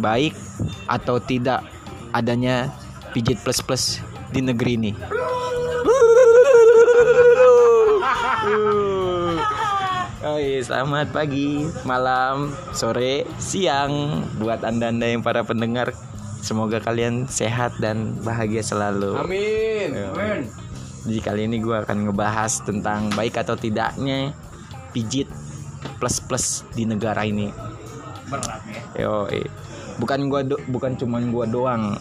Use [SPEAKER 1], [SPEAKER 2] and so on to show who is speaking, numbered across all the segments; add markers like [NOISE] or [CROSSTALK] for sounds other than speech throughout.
[SPEAKER 1] baik atau tidak adanya pijit plus plus di negeri ini. Hai, selamat pagi, malam, sore, siang buat anda-anda yang para pendengar. Semoga kalian sehat dan bahagia selalu.
[SPEAKER 2] Amin.
[SPEAKER 1] Amin. Jadi kali ini gue akan ngebahas tentang baik atau tidaknya pijit plus plus di negara ini.
[SPEAKER 2] Berat ya.
[SPEAKER 1] Yo, bukan gua do- bukan cuman gua doang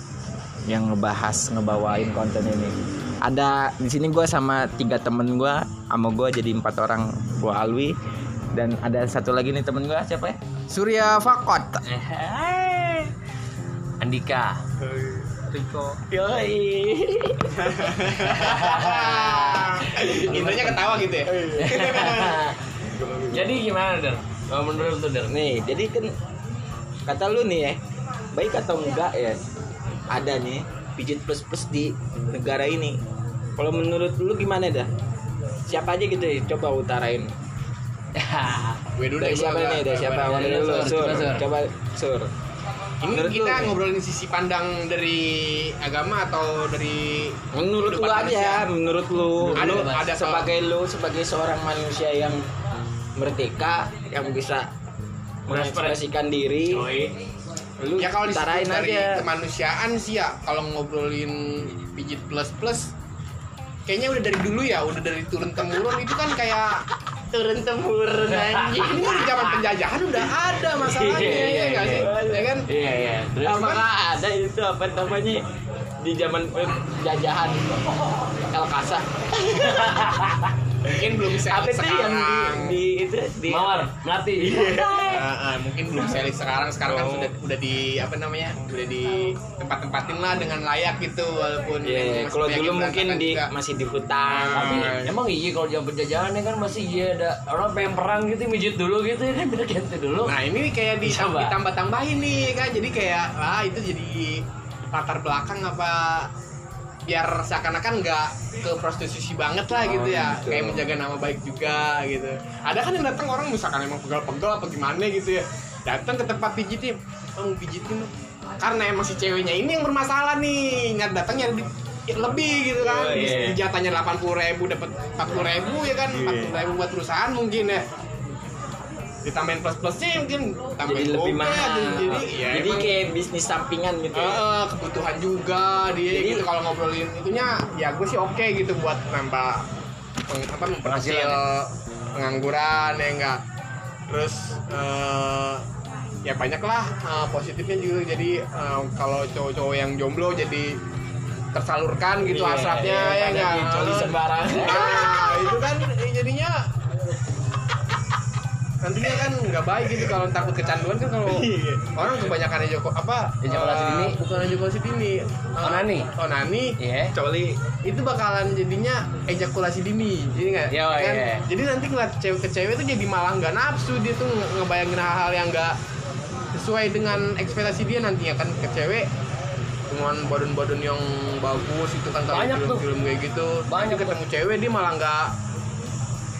[SPEAKER 1] yang ngebahas ngebawain konten ini. Ada di sini gua sama tiga temen gua, sama gua jadi empat orang. Gua Alwi dan ada satu lagi nih temen gua siapa ya?
[SPEAKER 2] Surya Fakot.
[SPEAKER 3] Andika
[SPEAKER 2] Riko.
[SPEAKER 1] Yoi. [LAUGHS]
[SPEAKER 2] Intinya ketawa gitu ya. [LAUGHS]
[SPEAKER 3] jadi gimana der menurut der
[SPEAKER 1] Nih, jadi kan kata lu nih ya, baik atau enggak ya? Ada nih pijit plus plus di negara ini. Kalau menurut lu gimana dah? Siapa aja gitu ya? Coba utarain. [LAUGHS]
[SPEAKER 2] Gue dulu
[SPEAKER 1] Dari
[SPEAKER 2] deh,
[SPEAKER 1] siapa nih? Dari siapa?
[SPEAKER 2] nggak-
[SPEAKER 1] Awal
[SPEAKER 3] dari
[SPEAKER 1] dulu,
[SPEAKER 3] Sur,
[SPEAKER 1] Sur.
[SPEAKER 3] coba, Sur.
[SPEAKER 2] Ini
[SPEAKER 1] Menurut
[SPEAKER 2] kita
[SPEAKER 1] lu?
[SPEAKER 2] ngobrolin sisi pandang dari agama atau dari
[SPEAKER 1] Menurut lu aja,
[SPEAKER 2] manusia?
[SPEAKER 1] menurut lu,
[SPEAKER 2] Ada-
[SPEAKER 1] lu
[SPEAKER 2] ada
[SPEAKER 1] sebagai lu sebagai seorang manusia yang merdeka yang bisa mengekspresikan diri,
[SPEAKER 2] Yoi.
[SPEAKER 1] lu
[SPEAKER 2] Ya kalau disebut
[SPEAKER 1] utarain
[SPEAKER 2] dari
[SPEAKER 1] aja.
[SPEAKER 2] kemanusiaan sih ya kalau ngobrolin pijit plus plus kayaknya udah dari dulu ya udah dari turun temurun. Itu kan kayak
[SPEAKER 1] Turun temurun anjing.
[SPEAKER 2] ini dari zaman penjajahan udah ada masalahnya
[SPEAKER 3] Iya, iya,
[SPEAKER 2] ya nggak
[SPEAKER 3] iya.
[SPEAKER 2] sih? Ya kan?
[SPEAKER 3] Iya iya. Terus
[SPEAKER 1] Apakah ada itu apa namanya? Di zaman penjajahan. El Kasa?
[SPEAKER 2] mungkin belum bisa
[SPEAKER 1] Apa itu yang di, di itu? Di
[SPEAKER 3] mawar. melati
[SPEAKER 2] Ah, ah, mungkin belum saya sekarang sekarang kan
[SPEAKER 1] Oh.
[SPEAKER 2] sudah udah di apa namanya udah di tempat-tempatin lah dengan layak gitu walaupun masih
[SPEAKER 1] kalau dulu mungkin di
[SPEAKER 2] juga.
[SPEAKER 1] masih di hutan.
[SPEAKER 3] tapi
[SPEAKER 2] Ah.
[SPEAKER 3] emang iya kalau zaman penjajahannya kan masih iya ada orang pengen perang gitu mijit dulu gitu ya [LAUGHS] kan bener gitu dulu
[SPEAKER 2] Nah ini kayak di, ditambah-tambahin nih kan jadi kayak ah itu jadi latar belakang apa biar seakan-akan nggak ke prostitusi banget lah
[SPEAKER 1] Oh,
[SPEAKER 2] gitu ya
[SPEAKER 1] gitu.
[SPEAKER 2] kayak menjaga nama baik juga gitu ada kan yang datang orang misalkan emang pegal-pegal apa gimana gitu ya datang ke tempat pijitin oh mau pijitin dong." karena emang si ceweknya ini yang bermasalah nih nggak datangnya lebih gitu kan
[SPEAKER 1] Oh, iya.
[SPEAKER 2] jatahnya delapan puluh ribu dapat empat puluh ribu ya kan
[SPEAKER 1] Iya.
[SPEAKER 2] empat puluh ribu buat perusahaan mungkin ya ditambahin plus plusnya mungkin
[SPEAKER 1] jadi
[SPEAKER 2] tambahin
[SPEAKER 1] lebih
[SPEAKER 2] gope,
[SPEAKER 1] mahal.
[SPEAKER 2] jadi ya
[SPEAKER 1] jadi
[SPEAKER 2] emang,
[SPEAKER 1] kayak bisnis sampingan gitu. ya.
[SPEAKER 2] eh, kebutuhan juga dia
[SPEAKER 1] Jadi-
[SPEAKER 2] gitu kalau ngobrolin itunya ya gue sih oke gitu buat nambah apa memperkecil
[SPEAKER 3] Penghasilan
[SPEAKER 2] pengangguran ya enggak terus eh, ya banyak lah eh, positifnya juga jadi eh, kalau cowok-cowok yang jomblo jadi tersalurkan gitu
[SPEAKER 1] Iya,
[SPEAKER 2] hasratnya
[SPEAKER 1] iya,
[SPEAKER 2] ya enggak
[SPEAKER 1] sembarangan.
[SPEAKER 2] Nantinya kan nggak baik gitu kalau takut kecanduan kan kalau orang kebanyakan Joko apa
[SPEAKER 3] Ejakulasi
[SPEAKER 2] eh,
[SPEAKER 3] dini.
[SPEAKER 2] bukan ejakulasi dini Eh,
[SPEAKER 3] Onani.
[SPEAKER 2] onani
[SPEAKER 3] iya
[SPEAKER 1] Coli.
[SPEAKER 2] itu bakalan jadinya ejakulasi dini jadi nggak
[SPEAKER 3] Iya,
[SPEAKER 2] kan?
[SPEAKER 3] iya.
[SPEAKER 2] jadi nanti ngeliat cewek ke cewek tuh jadi malah nggak nafsu dia tuh nge- ngebayangin hal-hal yang nggak sesuai dengan ekspektasi dia nantinya kan ke cewek cuman badun-badun yang bagus itu kan kalau film-film kayak gitu
[SPEAKER 3] Banyak
[SPEAKER 2] nanti ketemu cewek dia malah nggak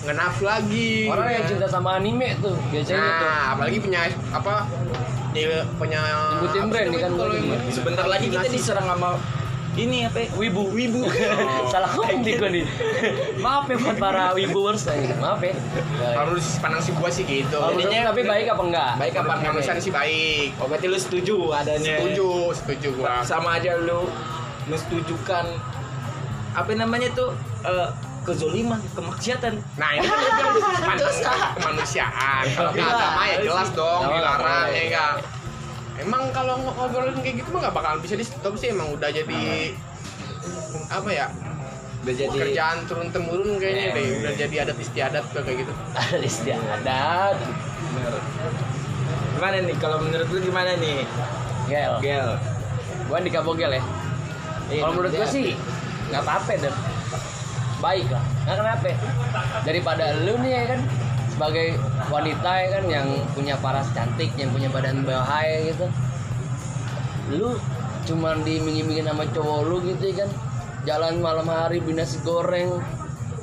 [SPEAKER 2] nggak nafsu lagi
[SPEAKER 3] orang yang cinta sama anime tuh biasanya tuh
[SPEAKER 2] nah apalagi punya apa dia punya
[SPEAKER 3] Nyebutin brand kan
[SPEAKER 2] kalau
[SPEAKER 3] jadi.
[SPEAKER 1] Sebentar lagi kita diserang sama ini apa? ya? Wibu. Wibu. [LAUGHS]
[SPEAKER 3] salah ngomong nih gue [LAUGHS] nih maaf ya buat para wibers aja maaf ya
[SPEAKER 2] sisi pandang si gua sih gitu
[SPEAKER 1] Jadinya-
[SPEAKER 3] tapi baik apa enggak
[SPEAKER 1] Baik apa enggak?
[SPEAKER 2] manusia sih baik
[SPEAKER 1] Oh, berarti lu setuju adanya.
[SPEAKER 2] setuju setuju gua
[SPEAKER 1] Sama aja lu mensetujukan apa namanya tuh eh, kezoliman, kemaksiatan.
[SPEAKER 2] Nah ini kan udah pandang [LAUGHS] kemanusiaan. Kalau ke
[SPEAKER 1] Iya.
[SPEAKER 2] agama ya jelas dong
[SPEAKER 3] Iya,
[SPEAKER 2] dilarang
[SPEAKER 3] iya.
[SPEAKER 2] ya enggak. Emang kalau ngobrolin kayak gitu mah nggak bakalan bisa di stop sih emang udah jadi apa ya
[SPEAKER 1] Udah jadi
[SPEAKER 2] kerjaan turun temurun kayaknya
[SPEAKER 3] Iya,
[SPEAKER 2] deh
[SPEAKER 3] iya.
[SPEAKER 2] udah jadi adat istiadat kayak gitu. [LAUGHS]
[SPEAKER 3] ada istiadat
[SPEAKER 1] Gimana nih kalau menurut lu gimana nih?
[SPEAKER 3] gel
[SPEAKER 1] Gel.
[SPEAKER 3] gua di kabogel ya
[SPEAKER 1] Iya,
[SPEAKER 3] kalau menurut gua sih nggak apa-apa dan baik lah. Nggak kenapa? Daripada lu nih ya kan? Sebagai wanita ya kan yang punya paras cantik yang punya badan bahaya gitu. Lu cuman diiming-imingin sama cowok lu gitu ya kan? Jalan malam hari beli nasi goreng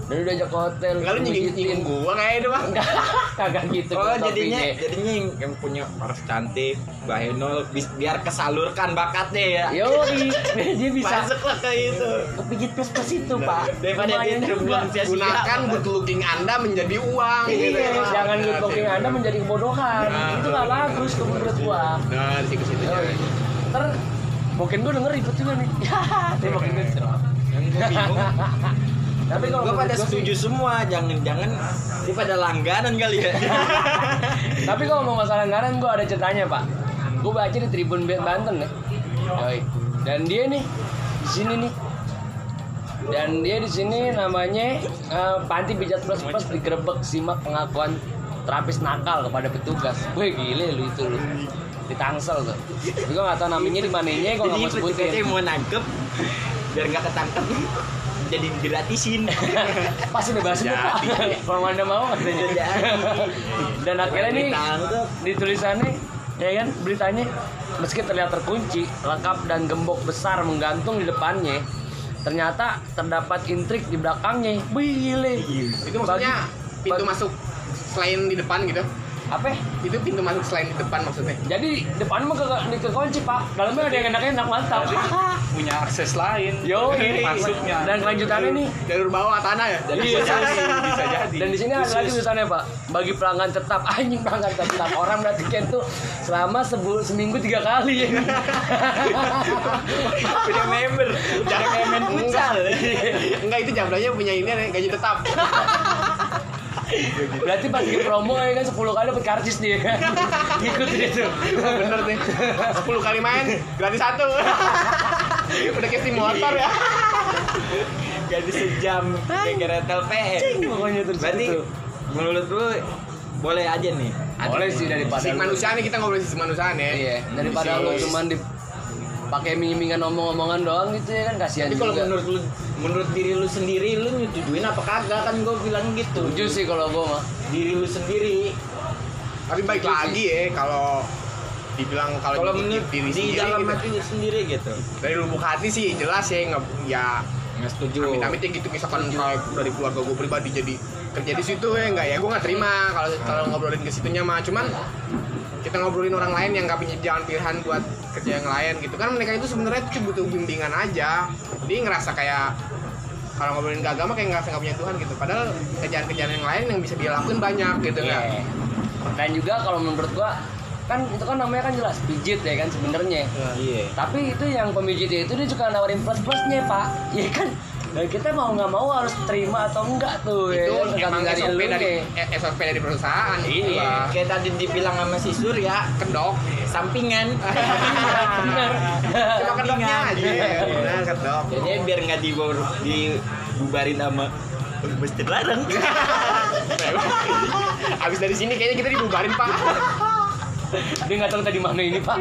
[SPEAKER 3] dan udah ajak hotel
[SPEAKER 2] Enggak lu nyinggung gua kayak itu mah.
[SPEAKER 3] Enggak, [LAUGHS] kagak gitu
[SPEAKER 1] Oh jadinya jadinya yang, yang punya paras cantik, Mbak Henol bis- biar kesalurkan bakatnya ya.
[SPEAKER 3] Yoi, [LAUGHS] dia bisa
[SPEAKER 1] Masuklah ke itu.
[SPEAKER 3] kepijit plus plus itu pak
[SPEAKER 1] Daripada dia terbuang sia-sia.
[SPEAKER 2] Gunakan good looking Anda menjadi uang gitu.
[SPEAKER 3] Iya, jangan good looking anda menjadi kebodohan
[SPEAKER 2] Nah.
[SPEAKER 3] itu gak bagus kalau menurut gua
[SPEAKER 2] Nah, di situ.
[SPEAKER 3] Yoi. ntar mungkin gua denger ribet juga nih [LAUGHS] ya
[SPEAKER 1] Yang gue bingung.
[SPEAKER 3] Tapi kalau
[SPEAKER 1] Gue pada
[SPEAKER 3] gua sih-
[SPEAKER 1] setuju semua, jangan-jangan dia pada langganan kali ya. [LAUGHS]
[SPEAKER 3] Tapi kalau mau masalah anggaran gue ada ceritanya pak. Gue baca di Tribun Banten ya. Yoi. Dan dia nih di sini nih. Dan dia di sini namanya eh, Panti Pijat Plus Plus digerebek simak pengakuan terapis nakal kepada petugas. Wih gile lu itu lu. Di Tangsel tuh. Tapi gue gak tau namanya di mananya gue gak
[SPEAKER 1] Jadi
[SPEAKER 3] mau sebutin.
[SPEAKER 1] mau nangkep biar nggak ketangkep [LAUGHS] jadi gratisin.
[SPEAKER 3] Pasti tuh, pak. Kalau anda mau katanya. Dan akhirnya nih
[SPEAKER 1] Ditangkep.
[SPEAKER 3] di tulisannya ya kan beritanya meski terlihat terkunci lengkap dan gembok besar menggantung di depannya ternyata terdapat intrik di belakangnya Wih, gile
[SPEAKER 2] Itu maksudnya
[SPEAKER 3] Bagi-
[SPEAKER 2] pintu
[SPEAKER 3] bagi-
[SPEAKER 2] masuk selain di depan gitu.
[SPEAKER 3] Apa? Ya?
[SPEAKER 2] Itu pintu masuk selain di depan maksudnya.
[SPEAKER 3] jadi depan mah ke, di kekunci pak. Dalamnya ada yang enak-enak mantap.
[SPEAKER 4] Punya akses lain.
[SPEAKER 3] Yo
[SPEAKER 4] masuknya.
[SPEAKER 3] Dan kelanjutannya nih.
[SPEAKER 2] Jalur bawah tanah ya.
[SPEAKER 3] Iya,
[SPEAKER 4] bisa jadi bisa jadi.
[SPEAKER 3] Dan di sini ada lagi tulisannya Pak, bagi pelanggan tetap [LAUGHS] anjing pelanggan tetap. Orang berarti kan tuh selama sebu seminggu tiga kali. Ya. [LAUGHS]
[SPEAKER 1] Punya member, kayak main futsal.
[SPEAKER 2] Enggak itu jambranya punya ini gaji tetap. [LAUGHS]
[SPEAKER 3] berarti pas di promo ya kan 10 kali dapat karcis dia kan. [LAUGHS] Ngikut dia tuh.
[SPEAKER 2] Bener nih. 10 kali main gratis satu. [LAUGHS] Udah kayak motor ya.
[SPEAKER 1] Jadi sejam kayak keretel PS.
[SPEAKER 3] Pokoknya terus
[SPEAKER 1] Berarti
[SPEAKER 3] itu.
[SPEAKER 1] menurut lu boleh aja nih.
[SPEAKER 3] boleh sih daripada
[SPEAKER 2] Si manusia nih kita ngobrolin sisi manusia nih.
[SPEAKER 3] Iya, daripada lu cuman di pakai miming-mimingan omong-omongan doang gitu ya kan kasihan
[SPEAKER 1] Tapi kalau menurut lu menurut diri lu sendiri lu nyetujuin apa kagak kan gue bilang gitu.
[SPEAKER 3] Setuju sih kalau gua mah.
[SPEAKER 1] Diri lu sendiri.
[SPEAKER 2] Tapi baik lagi ya kalau dibilang kalau
[SPEAKER 1] Kalau menurut
[SPEAKER 2] diri
[SPEAKER 1] di
[SPEAKER 2] sendiri
[SPEAKER 1] dalam
[SPEAKER 2] gitu.
[SPEAKER 1] hati lu sendiri gitu.
[SPEAKER 2] dari lubuk hati sih jelas ya nggak ya
[SPEAKER 1] Nggak setuju.
[SPEAKER 2] amit-amit ya gitu misalkan dari keluarga gue pribadi jadi kerja di situ ya nggak ya gue nggak terima kalau kalau ngobrolin ke situnya mah cuman kita ngobrolin orang lain yang nggak punya jalan pilihan buat kerja yang lain gitu kan mereka itu sebenarnya cuma butuh bimbingan aja dia ngerasa kayak kalau ngobrolin ke agama kayak ngerasa nggak punya Tuhan gitu padahal kerjaan-kerjaan yang lain yang bisa dia lakuin banyak gitu
[SPEAKER 3] Iya.
[SPEAKER 2] kan
[SPEAKER 3] Dan juga kalau menurut gua kan itu kan namanya kan jelas pijit ya kan sebenarnya.
[SPEAKER 1] Iya.
[SPEAKER 3] Tapi itu yang pemijit itu dia suka nawarin plus plusnya pak, ya kan? Dan kita mau nggak mau harus terima atau enggak tuh ya
[SPEAKER 2] itu
[SPEAKER 3] kan?
[SPEAKER 2] emang
[SPEAKER 3] Tergantung
[SPEAKER 2] SOP dari eh, SOP dari perusahaan gitu
[SPEAKER 3] Iya.
[SPEAKER 2] lah.
[SPEAKER 1] Kayak tadi dibilang sama si Surya,
[SPEAKER 2] kedok
[SPEAKER 1] sampingan. [LAUGHS]
[SPEAKER 3] Benar.
[SPEAKER 2] cuma kedoknya aja nah kedok
[SPEAKER 1] Jadi biar nggak dibubar- dibubarin sama bus terlarang. [LAUGHS]
[SPEAKER 2] Abis dari sini kayaknya kita dibubarin pak
[SPEAKER 3] dia nggak tahu tadi mana ini pak.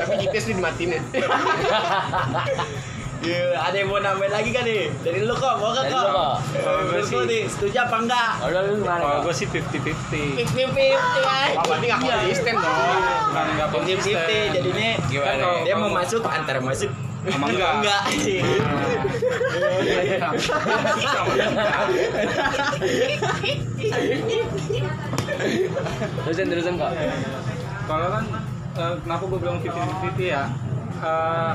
[SPEAKER 2] Tapi GPS nih dimatiin ya [LAUGHS]
[SPEAKER 1] Iya, ada yang mau nambahin lagi kan nih? Dari lu kok, mau
[SPEAKER 3] Dari
[SPEAKER 1] kok?
[SPEAKER 3] lu, kok.
[SPEAKER 1] Menurut lu nih, setuju apa enggak?
[SPEAKER 3] Udah lu gimana?
[SPEAKER 4] kalau gue sih 50-50
[SPEAKER 1] Fifty fifty kan?
[SPEAKER 2] Oh berarti gak konsisten dong
[SPEAKER 4] bukan nggak
[SPEAKER 1] Fifty
[SPEAKER 4] konsisten
[SPEAKER 1] fifty, jadinya
[SPEAKER 4] Gimana?
[SPEAKER 1] kan dia mau masuk antara masuk
[SPEAKER 4] Sama enggak.
[SPEAKER 1] enggak. [LAUGHS]
[SPEAKER 3] Terusin terusin kok.
[SPEAKER 4] kalau kan eh, kenapa gue bilang 50-50 ya Eh,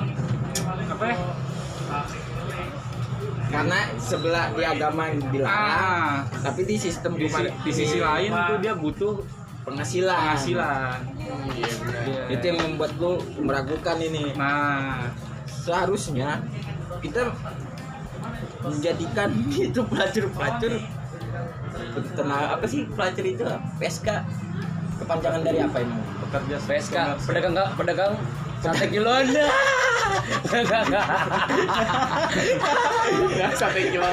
[SPEAKER 4] apa ya
[SPEAKER 1] Karena sebelah di agama dilarang,
[SPEAKER 4] ah.
[SPEAKER 1] tapi di sistem
[SPEAKER 4] di, si- di sisi lain tuh dia butuh
[SPEAKER 1] penghasilan.
[SPEAKER 4] penghasilan.
[SPEAKER 2] Iya benar
[SPEAKER 4] Iya.
[SPEAKER 1] Itu yang membuat gue meragukan ini.
[SPEAKER 4] nah.
[SPEAKER 1] Seharusnya kita menjadikan [LAUGHS] itu pelacur-pelacur. Tenaga apa sih pelacur itu? PSK kepanjangan dari apa emang?
[SPEAKER 4] pekerja
[SPEAKER 3] PSK, pedagang pedagang sate kiloan dah. [LAUGHS]
[SPEAKER 2] Sate kilo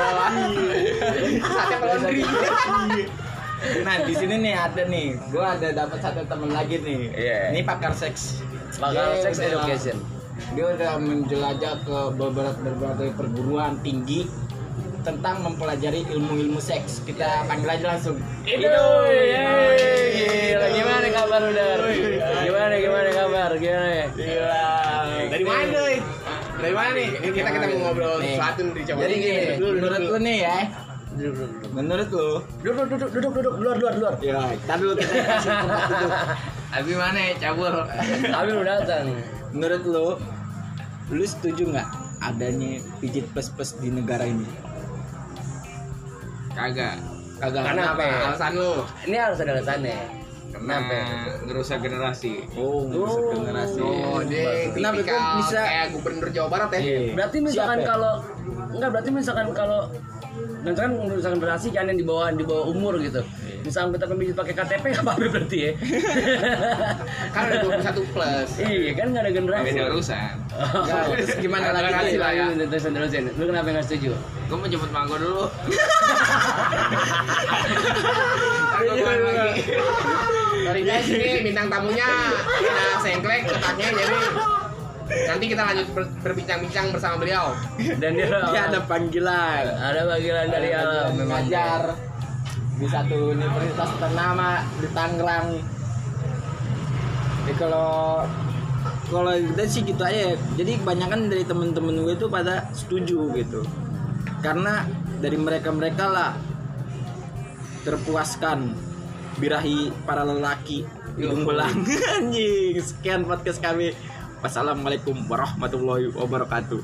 [SPEAKER 2] Sate laundry
[SPEAKER 1] Nah di sini nih ada nih, gua ada dapat satu temen lagi nih.
[SPEAKER 3] Iya.
[SPEAKER 1] Ini pakar seks. Dia
[SPEAKER 3] sex
[SPEAKER 1] udah-
[SPEAKER 3] education.
[SPEAKER 1] Dia udah menjelajah ke beberapa berbagai perguruan tinggi tentang mempelajari ilmu-ilmu seks. Kita panggil aja langsung.
[SPEAKER 3] Itu, yeay, gila. Gimana kabar udah? Gimana gimana kabar? Gimana?
[SPEAKER 1] Gila.
[SPEAKER 2] Dari mana doi? Dari mana nih? Ini kita kita mau ngobrol
[SPEAKER 1] Nih.
[SPEAKER 2] sesuatu nih coba.
[SPEAKER 1] Jadi gini, menurut lu nih ya,
[SPEAKER 3] Duduk, duduk, duduk.
[SPEAKER 1] menurut lu,
[SPEAKER 3] Duduk, duduk, duduk, duduk, luar, luar, luar.
[SPEAKER 1] ya, kita dulu kita kasih tempat duduk.
[SPEAKER 2] Abi mana ya cabul?
[SPEAKER 3] Abi udah datang.
[SPEAKER 1] Menurut lu, lu setuju nggak adanya pijit plus-plus di negara ini?
[SPEAKER 2] Kagak.
[SPEAKER 1] Kagak
[SPEAKER 3] Karena apa?
[SPEAKER 2] Alasan lu?
[SPEAKER 3] Ini harus ada alasannya. Kenapa?
[SPEAKER 2] ngerusak generasi.
[SPEAKER 1] Oh, ngerusak
[SPEAKER 3] Oh.
[SPEAKER 1] generasi.
[SPEAKER 2] Oh, dia
[SPEAKER 1] Kenapa kok
[SPEAKER 2] tipikal
[SPEAKER 1] bisa?
[SPEAKER 2] kayak gubernur Jawa Barat ya?
[SPEAKER 1] Iya.
[SPEAKER 3] Berarti misalkan
[SPEAKER 1] Siapa ya?
[SPEAKER 3] kalau enggak berarti misalkan kalau misalkan misalkan generasi kan yang di bawah di bawah umur gitu. Misalkan kita pemijit pakai KTP apa apa berarti ya? [LAUGHS]
[SPEAKER 2] Kan ada 21 plus.
[SPEAKER 3] iya kan nggak ada generasi.
[SPEAKER 2] Beda urusan.
[SPEAKER 1] Enggak, [LAUGHS] terus gimana
[SPEAKER 2] Ada
[SPEAKER 1] lagi
[SPEAKER 2] generasi lah ya.
[SPEAKER 3] Lanjut, terusin terusin. Lu kenapa nggak setuju?
[SPEAKER 2] Gue mau jemput manggo dulu. [LAUGHS] Ntar gua keluar lagi. Sorry guys, ini bintang tamunya kita sengklek letaknya jadi nanti kita lanjut ber- berbincang-bincang bersama beliau.
[SPEAKER 3] Dan dia
[SPEAKER 1] Dia ada panggilan.
[SPEAKER 3] ada panggilan dari alam
[SPEAKER 1] panggilan
[SPEAKER 3] memang.
[SPEAKER 1] ngajar di satu universitas ternama di Tangerang. Jadi kalau kalau kita sih gitu aja. ya. Jadi kebanyakan dari temen-temen gue itu pada setuju gitu. Karena dari mereka-mereka lah terpuaskan birahi para lelaki hidung belang [LAUGHS] anjing. Sekian podcast kami. Wassalamualaikum warahmatullahi wabarakatuh